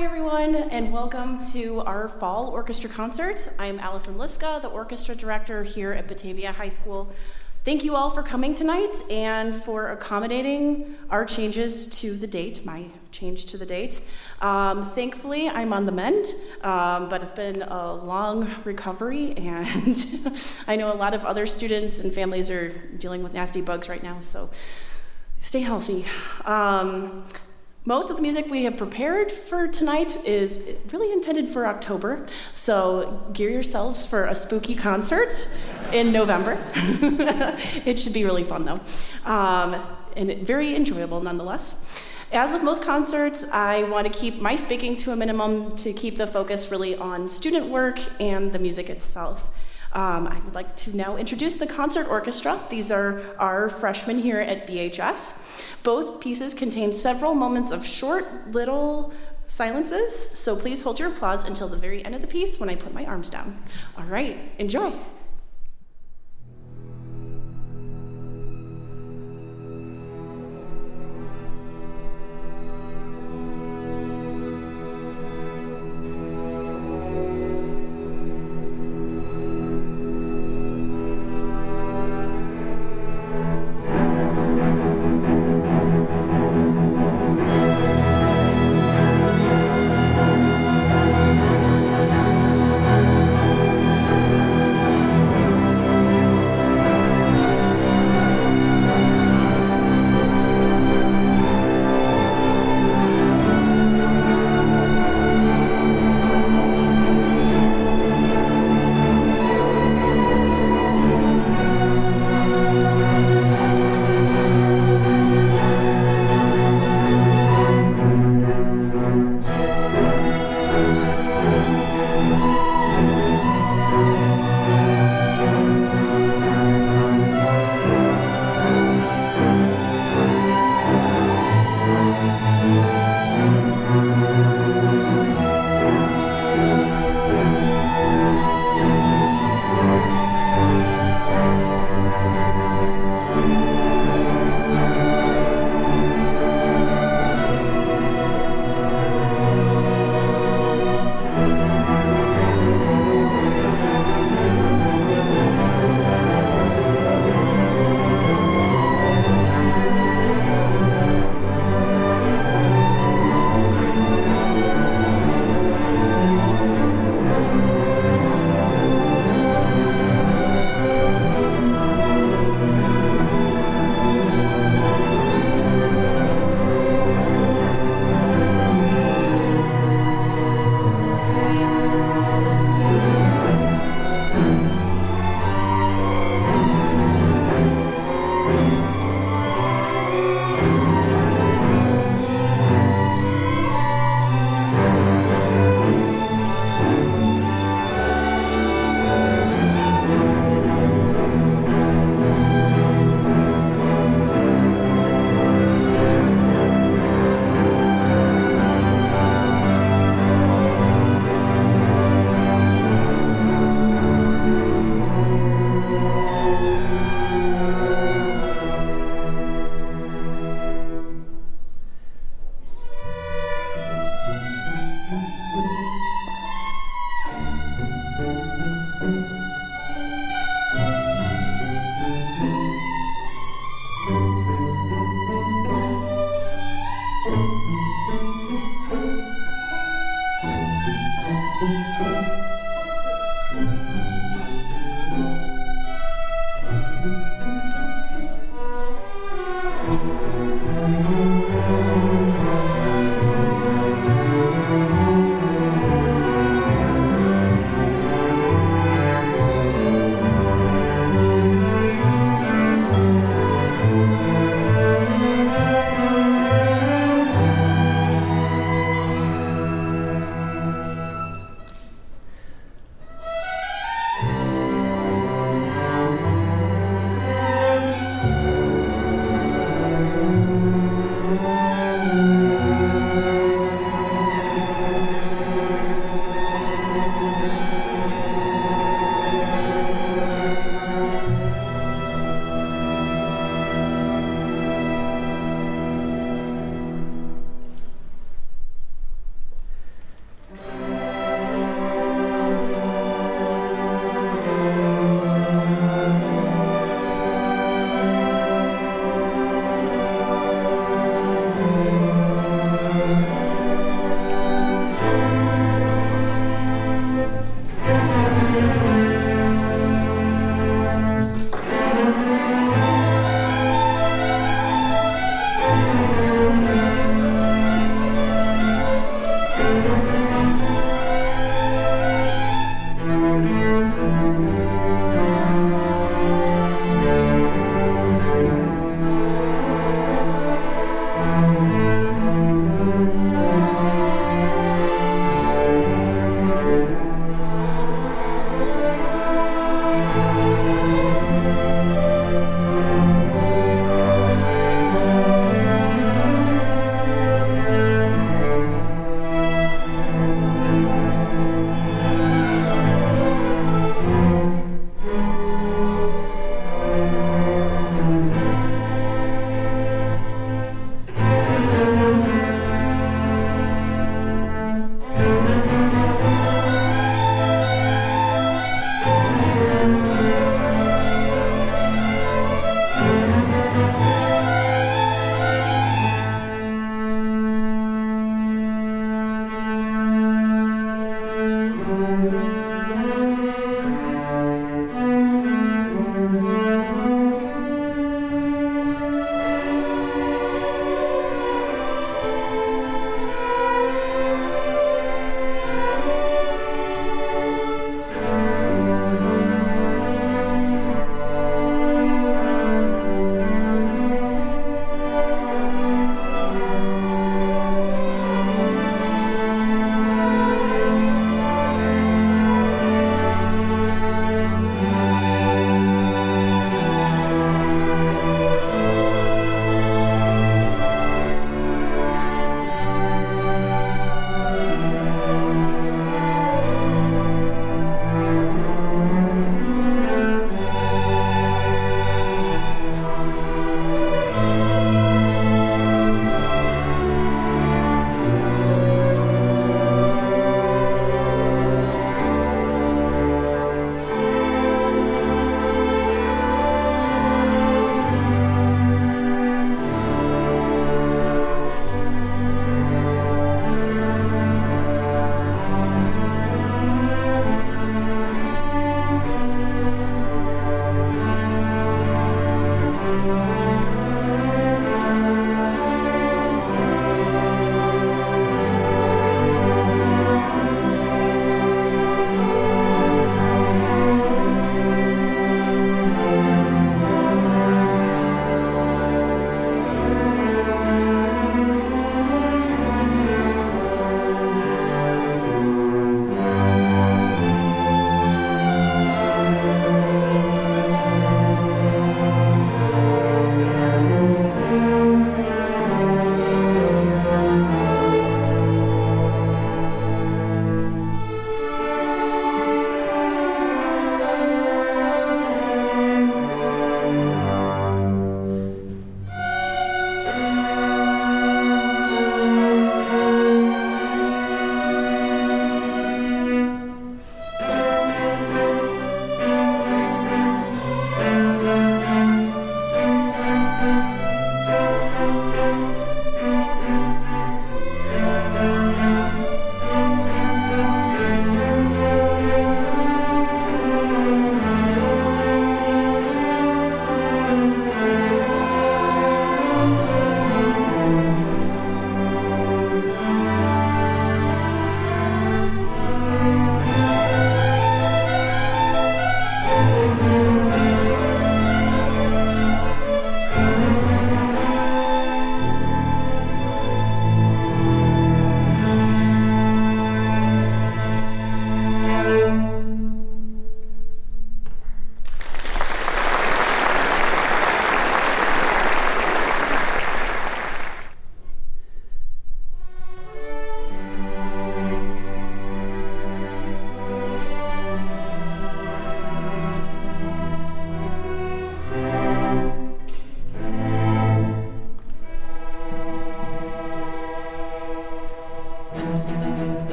Hi, everyone, and welcome to our fall orchestra concert. I'm Allison Liska, the orchestra director here at Batavia High School. Thank you all for coming tonight and for accommodating our changes to the date, my change to the date. Um, thankfully, I'm on the mend, um, but it's been a long recovery, and I know a lot of other students and families are dealing with nasty bugs right now, so stay healthy. Um, most of the music we have prepared for tonight is really intended for October, so gear yourselves for a spooky concert in November. it should be really fun though, um, and very enjoyable nonetheless. As with most concerts, I want to keep my speaking to a minimum to keep the focus really on student work and the music itself. Um, I would like to now introduce the concert orchestra. These are our freshmen here at BHS. Both pieces contain several moments of short, little silences, so please hold your applause until the very end of the piece when I put my arms down. All right, enjoy.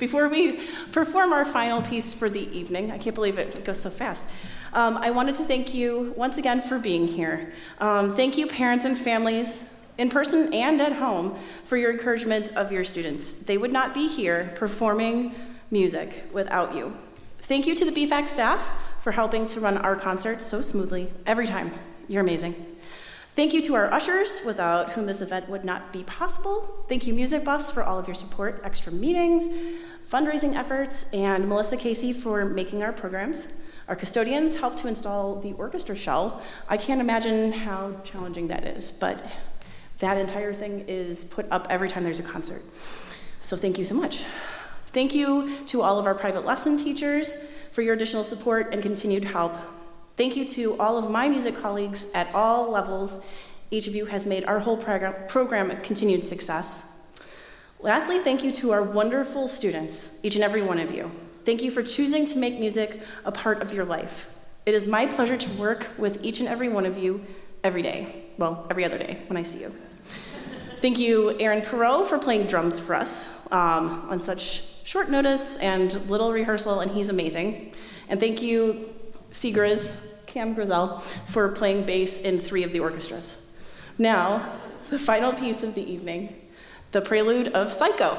Before we perform our final piece for the evening, I can't believe it goes so fast. Um, I wanted to thank you once again for being here. Um, thank you, parents and families, in person and at home, for your encouragement of your students. They would not be here performing music without you. Thank you to the BFAC staff for helping to run our concerts so smoothly every time. You're amazing. Thank you to our ushers, without whom this event would not be possible. Thank you, Music Bus, for all of your support, extra meetings, fundraising efforts, and Melissa Casey for making our programs. Our custodians helped to install the orchestra shell. I can't imagine how challenging that is, but that entire thing is put up every time there's a concert. So thank you so much. Thank you to all of our private lesson teachers for your additional support and continued help. Thank you to all of my music colleagues at all levels. Each of you has made our whole program a continued success. Lastly, thank you to our wonderful students, each and every one of you. Thank you for choosing to make music a part of your life. It is my pleasure to work with each and every one of you every day. Well, every other day when I see you. Thank you, Aaron Perot, for playing drums for us um, on such short notice and little rehearsal, and he's amazing. And thank you, Seagriz, Cam Grizel, for playing bass in three of the orchestras. Now, the final piece of the evening the prelude of Psycho.